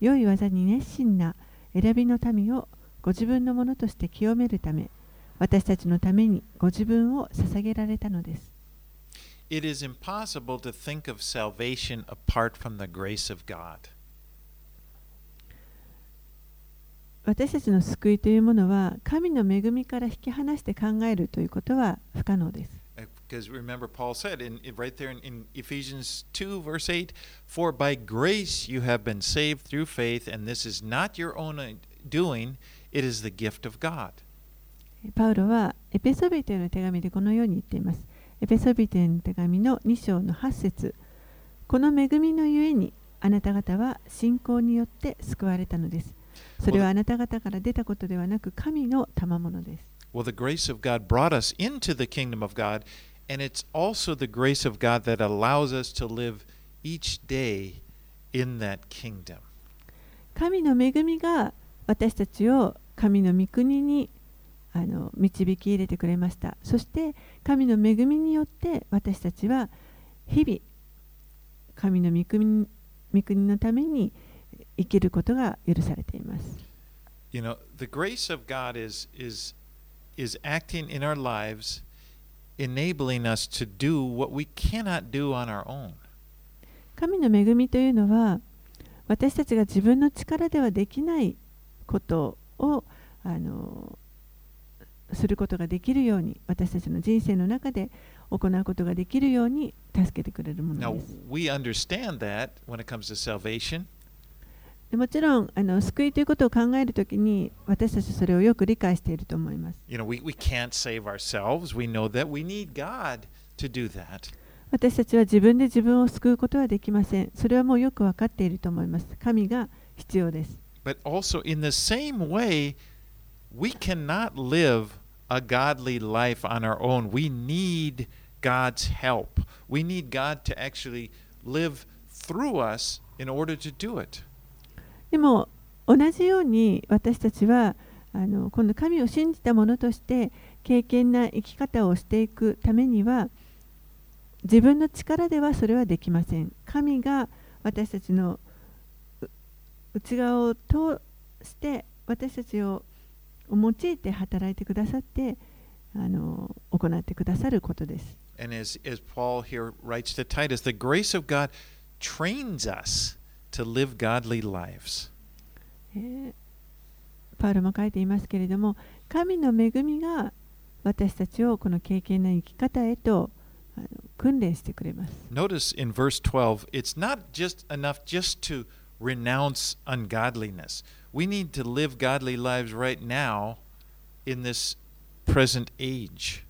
良い技に熱心な選びの民をご自分のものとして清めるため、私たちのためにご自分を捧げられたのです。It is impossible to think of salvation apart from the grace of God. 私たちの救いというものは、神の恵みから引き離して考えるということは不可能です。 Because remember, Paul said in, in- right there in, in Ephesians 2, verse 8, For by grace you have been saved through faith, and this is not your own uh, doing, it is the gift of God. パウロはエペソビトへの手紙でこのように言っています。 エペソビトへの手紙の2章の8節この恵みのゆえにあなた方は信仰によって救われたのです。それはあなた方から出たことではなく神の賜物です。Well, the grace of God brought us into the kingdom of God, and it's also the grace of God that allows us to live each day in that kingdom. 神の恵みが私たちを神の御国にあの導き入れてくれました。そして神の恵みによって私たちは日々神の御国御国のために生きることが許されています。You know, the grace of God is is is acting in our lives, enabling us to do what we cannot do on our own. 神の恵みというのは私たちが自分の力ではできないことをあのすることができるように私たちの人生の中で行うことができるように助けてくれるもの Now です。we understand that when it comes to salvation, でもちろんあの救いということを考えるときに私たちそれをよく理解していると思います。you know, we, we can't save ourselves. We know that we need God to do that. 私たちは自分で自分を救うことはできません。それはもうよく分かっていると思います。神が必要です。But also in the same way, we cannot live a godly life on our own. We need God's help. We need God to actually live through us in order to do it. でも同じように私たちはあの今度神を信じた者として敬虔な生き方をしていくためには自分の力ではそれはできません。神が私たちの内側を通して私たちを用いて働いてくださってあの行ってくださることです。And as, as Paul here writes to Titus, the grace of God trains us to live godly lives. えーパウロも書いていますけれども神の恵みが私たちをこの敬虔な生き方へと訓練してくれます。Notice in verse 12, it's not just enough just to renounce ungodliness. We need to live godly lives right now in this present age.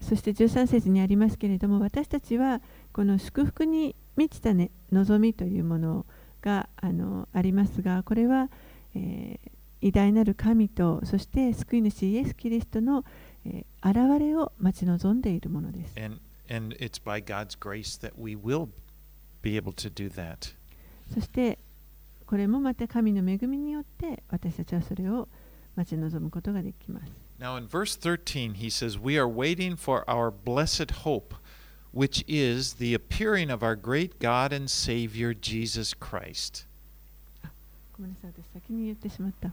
そして13節にありますけれども、私たちはこの祝福に満ちた、ね、望みというものがあ,のありますが、これは、えー、偉大なる神と、そして救い主イエス・キリストの、えー、現れを待ち望んでいるものです。And, and そして、これもまた神の恵みによって私たちはそれを待ち望むことができます。Now, in verse 13, he says, We are waiting for our blessed hope, which is the appearing of our great God and Savior, Jesus Christ. ごめんなさい、私先に言ってしまった。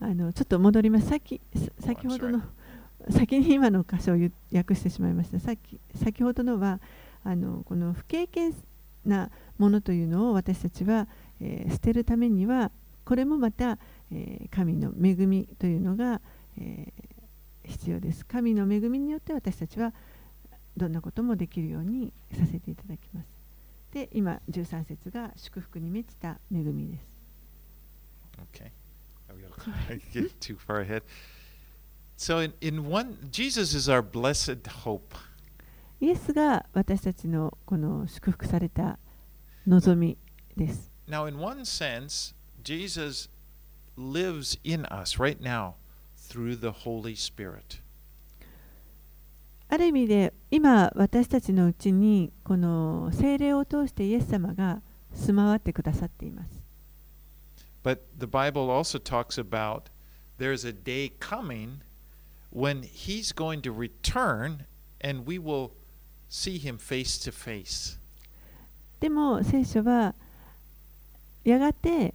あのちょっと戻ります。さっきさ先ほどの先に今の箇所を訳してしまいました。さっき先ほどのはあのこの不経験なものというのを私たちは、えー捨てるためにはこれもまた、えー神の恵みというのが、えー必要です。神の恵みによって私たちはどんなこともできるようにさせていただきます。で、今13節が祝福に満ちた恵みです。Okay. I'm get too far ahead? So, in, in one, Jesus is our blessed hope. イエスが私たちのこの祝福された望みです。Now, in one sense, Jesus lives in us right now through the Holy Spirit. ある意味で今私たちのうちにこの聖霊を通してイエス様が住まわってくださっています。But the Bible also talks about there's a day coming when he's going to return and we will see him face to face. でも聖書はやがて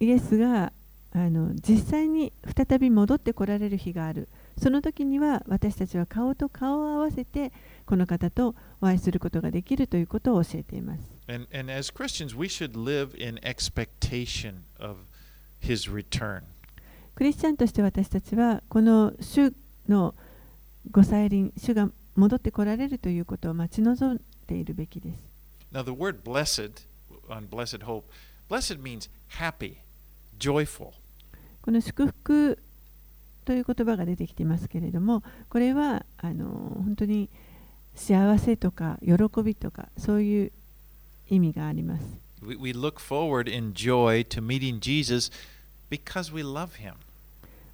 イエスがあの実際に再び戻ってこられる日がある。その時には私たちは顔と顔を合わせてこの方とお会いすることができるということを教えています。And, and as Christians, we should live in expectation of his return. クリスチャンとして私たちはこの主のご再臨、主が戻ってこられるということを待ち望んでいるべきです。Now, the word blessed on blessed hope, blessed means happy, joyful. この祝福という言葉が出てきていますけれども、これはあの本当に幸せとか喜びとかそういう意味があります。We, we look forward in joy to meeting Jesus because we love him.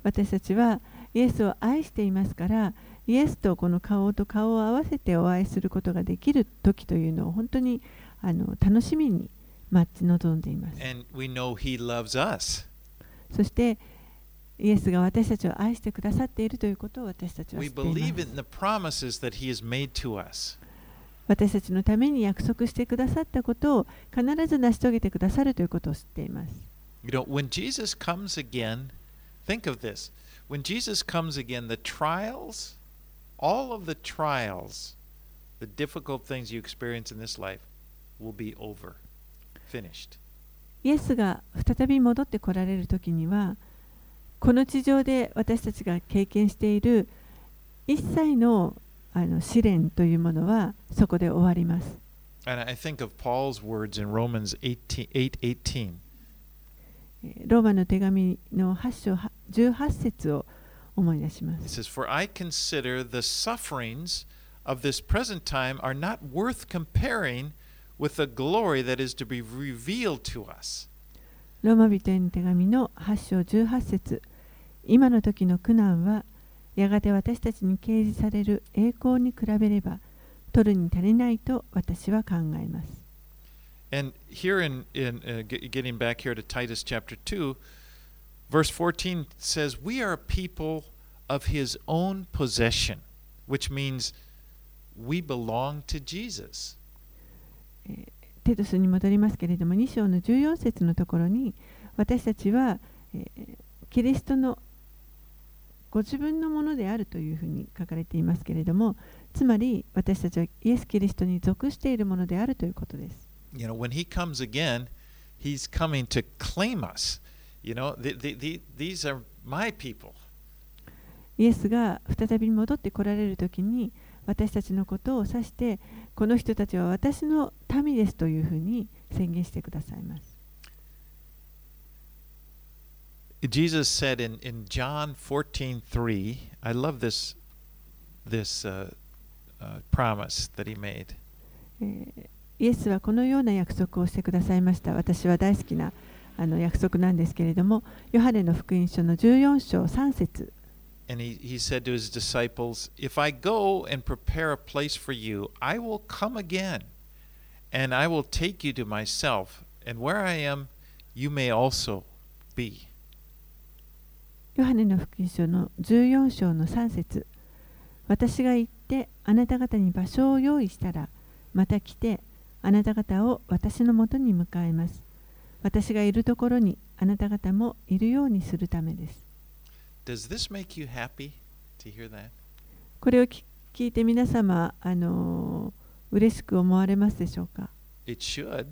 私たちはイエスを愛していますから、イエスとこの顔と顔を合わせてお会いすることができる時というのを本当にあの楽しみに待ち望んでいます。And we know he loves us. そしてイエスが私たちを愛してくださっているということを私たちは知 We っています.私たちのために約束してくださったことを必ず成し遂げてくださるということを知っています。You know, when Jesus comes again, think of this. When Jesus comes again, the trials, all of the trials, the difficult things you experience in this life will be over, finished. イエスが再び戻ってこられる時にはこの地上で私たちが経験している一切のあの試練というものはそこで終わります。And I think of Paul's words in Romans 18, 8:18. えーローマの手紙の8章は18節を思い出しま It す。says, For I consider the sufferings of this present time are not worth comparing with the glory that is to be revealed to us. ローマ人への手紙の8章18節今の時の苦難はやがて私たちに掲示される栄光に比べれば取るに足りないと私は考えます。And here in, in uh, ge- getting back here to Titus chapter 2, verse 14 says, We are a people of his own possession, which means we belong to Jesus. テトスに戻りますけれども2章の14節のところに私たちは、えーキリストのご自分のものであるというふうに書かれていますけれどもつまり私たちはイエス・キリストに属しているものであるということです。 You know, when he comes again, he's coming to claim us. You know, the, the, the, these are my people. イエスが再び戻ってこられる時に私たちのことを指してこの人たちは私の民ですというふうに宣言してくださいます。Jesus said in, in John 14:3, I love this this uh, uh, promise that he made. えーイエスはこのような約束をしてくださいました。私は大好きなあの約束なんですけれども、ヨハネの福音書の14章3節 And he, he said to his disciples, If I go and prepare a place for you, I will come again, and I will take you to myself, and where I am, you may also be. ヨハネの福音書の14章の3節私が行ってあなた方に場所を用意したらまた来てあなた方を私のもとに迎えます私がいるところにあなた方もいるようにするためです Does this make you happy to hear that? これを聞聞いて皆様あのー嬉しく思われますでしょうか It should.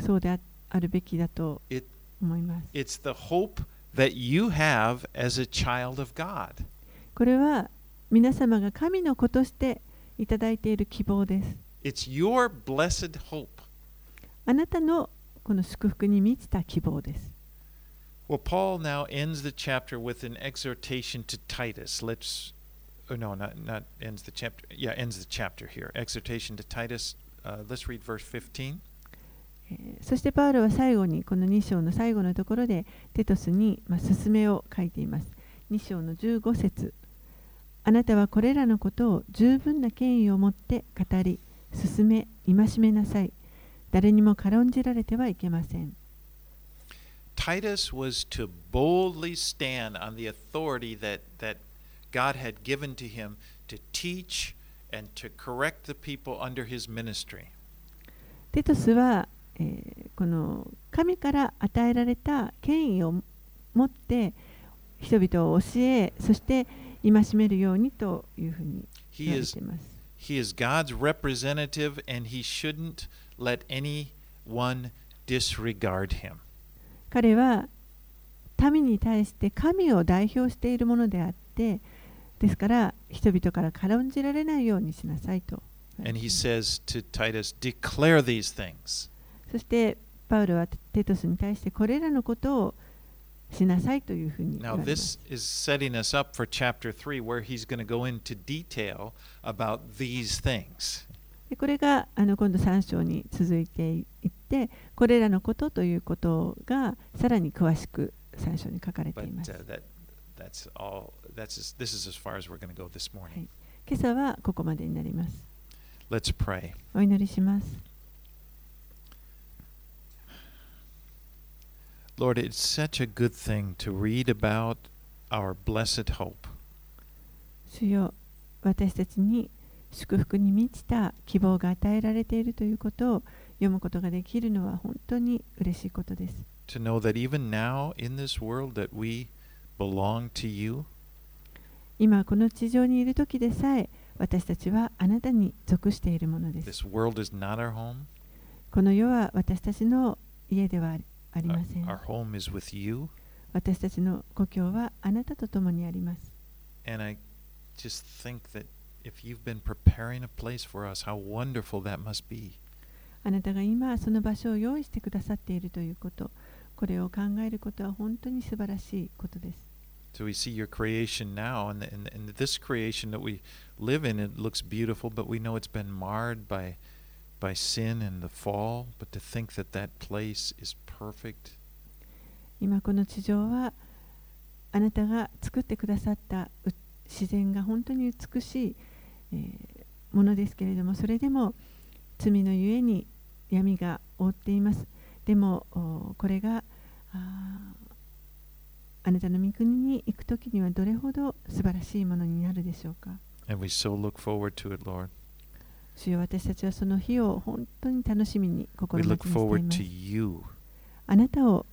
そうでああるべきだと It, 思います it's the hope that you have as a child of God. これは皆様が神の子としていただいている希望です It's your blessed hope. あなたのこの祝福に満ちた希望です Well, Paul now ends the chapter with an exhortation to Titus. Let's, oh no, not, not ends the chapter. Yeah, ends the chapter here. Exhortation to Titus. Uh, let's read verse 15. えーそしてパウロは最後にこの2章の最後のところでテトスに、まあ、勧めを書いています。2章の15節あなたはこれらのことを十分な権威を持って語り、進め、戒めなさい。誰にも軽んじられてはいけません。Titus was to boldly stand on the authority that, that God had given to him to teach and to correct the people under his ministry. テトスは、えーこの神から与えられた権威を持って人々を教え、そして戒めるようにというふうに言われ is, ています。he is God's representative and he shouldn't let anyone disregard him. 彼は民に対して神を代表しているものであってですから人々から軽んじられないようにしなさいと And he says to Titus, declare these things. そしてパウロはテトスに対してこれらのことをしなさいというふうに言 Now, われます this is setting us up for chapter 3, where he's going to go into detail about these things. でこれがあの今度3章に続いていってこれらのことということがさらに詳しく3章に書かれています。はい今朝はここまでになります。S pray. お祈りします。Lord, it's such a 私たちに祝福に満ちた希望が与えられているということを読むことができるのは本当に嬉しいことです To know that even now in this world that we belong to you, 今この地上にいる時でさえ私たちはあなたに属しているものです this world is not our home. この世は私たちの家ではありません our home is with you. 私たちの故郷はあなたと共にあります And I just think that if you've been preparing a place for us, how wonderful that must be. あなたが今その場所を用意してくださっているということこれを考えることは本当に素晴らしいことです So we see your creation now, and, and, and this creation that we live in, it looks beautiful, but we know it's been marred by, by sin and the fall. But to think that that place is perfect, 今この地上はあなたが作ってくださったう自然が本当に美しい、 えーものですけれどもそれでも罪のゆえに闇が覆っていますでもおこれがあなたの御国に行くときにはどれほど素晴らしいものになるでしょうか and we so look forward to it, Lord. 主よ私たちはその日を本当に楽しみに We 心待 look ちにしてい forward ま to す you, あなたを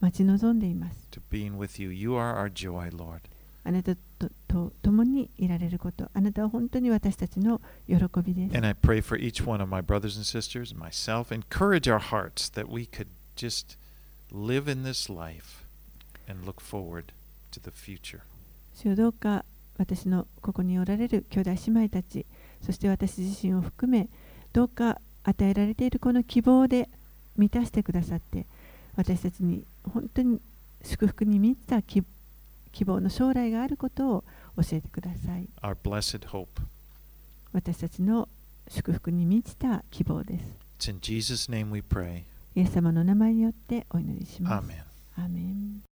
待ち望んでいます to being with you. You are our joy, Lord. あなたとと共にいられること、あなたは本当に私たちの喜びです。And I pray for each one of my brothers and sisters, myself, encourage our hearts that we could just live in this life and look forward to the future. 主よどうか私のここにおられる兄弟姉妹たち、そして私自身を含め、どうか与えられているこの希望で満たしてくださって、私たちに本当に祝福に満ちた希希望の将来があることを教えてください。Our blessed hope. 私たちの祝福に満ちた希望です。It's in Jesus' name we pray. イエス様の名前によってお祈りします。Amen. アーメン